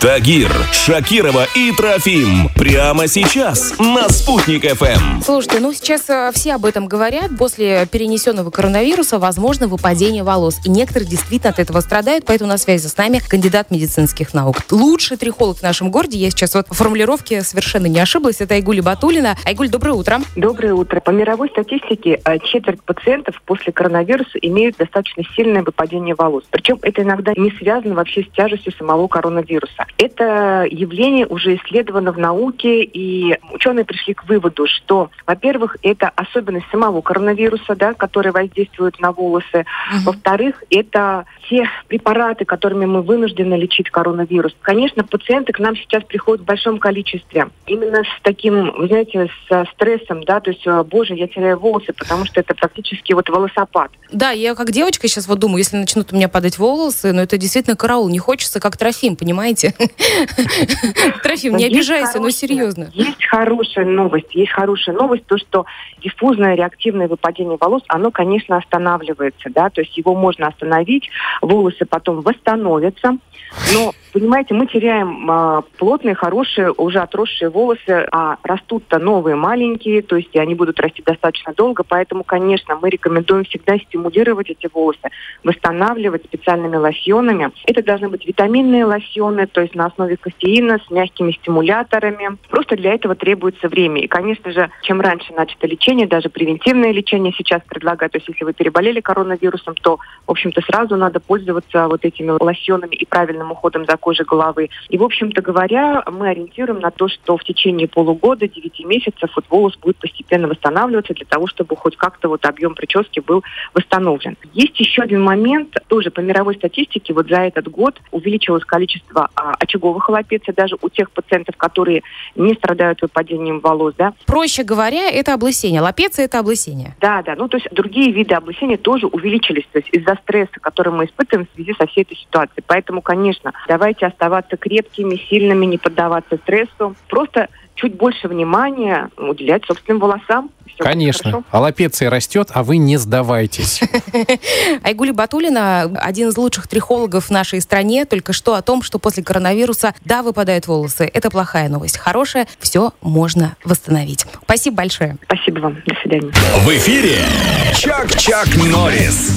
Тагир, Шакирова и Трофим. Прямо сейчас на «Спутник ФМ». Слушайте, ну сейчас э, все об этом говорят. После перенесенного коронавируса возможно выпадение волос. И некоторые действительно от этого страдают, поэтому на связи с нами кандидат медицинских наук. Лучший трихолог в нашем городе. Я сейчас вот в формулировке совершенно не ошиблась. Это Айгуль Батулина. Айгуль, доброе утро. Доброе утро. По мировой статистике э, четверть пациентов после коронавируса имеют достаточно сильное выпадение волос. Причем это иногда не связано вообще с тяжестью самого коронавируса. Это явление уже исследовано в науке, и ученые пришли к выводу, что, во-первых, это особенность самого коронавируса, да, который воздействует на волосы. Uh-huh. Во-вторых, это те препараты, которыми мы вынуждены лечить коронавирус. Конечно, пациенты к нам сейчас приходят в большом количестве. Именно с таким, вы знаете, с стрессом, да, то есть, боже, я теряю волосы, потому что это практически вот волосопад. Да, я как девочка сейчас вот думаю, если начнут у меня падать волосы, но это действительно караул, не хочется, как Трофим, понимаете? Трофим, не обижайся, но серьезно. Есть хорошая новость, есть хорошая новость, то, что диффузное реактивное выпадение волос, оно, конечно, останавливается, да, то есть его можно остановить, волосы потом восстановятся, но, понимаете, мы теряем а, плотные, хорошие, уже отросшие волосы, а растут-то новые, маленькие, то есть они будут расти достаточно долго, поэтому, конечно, мы рекомендуем всегда стимулировать эти волосы, восстанавливать специальными лосьонами. Это должны быть витаминные лосьоны, то есть на основе костеина с мягкими стимуляторами. Просто для этого требуется время. И, конечно же, чем раньше начато лечение, даже превентивное лечение сейчас предлагают, то есть если вы переболели коронавирусом, то, в общем-то, сразу надо пользоваться вот этим этими лосьонами и правильным уходом за кожей головы. И, в общем-то говоря, мы ориентируем на то, что в течение полугода, 9 месяцев вот волос будет постепенно восстанавливаться для того, чтобы хоть как-то вот объем прически был восстановлен. Есть еще один момент, тоже по мировой статистике, вот за этот год увеличилось количество а, очаговых аллопеций даже у тех пациентов, которые не страдают выпадением волос, да. Проще говоря, это облысение. Лапеция – это облысение. Да, да. Ну, то есть другие виды облысения тоже увеличились. То есть из-за стресса, который мы испытываем в связи со всей этой ситуации. Поэтому, конечно, давайте оставаться крепкими, сильными, не поддаваться стрессу. Просто чуть больше внимания уделять собственным волосам. Все Конечно. Аллопеция растет, а вы не сдавайтесь. Айгули Батулина, один из лучших трихологов в нашей стране, только что о том, что после коронавируса, да, выпадают волосы. Это плохая новость. Хорошая, все можно восстановить. Спасибо большое. Спасибо вам. До свидания. В эфире Чак-Чак Норрис.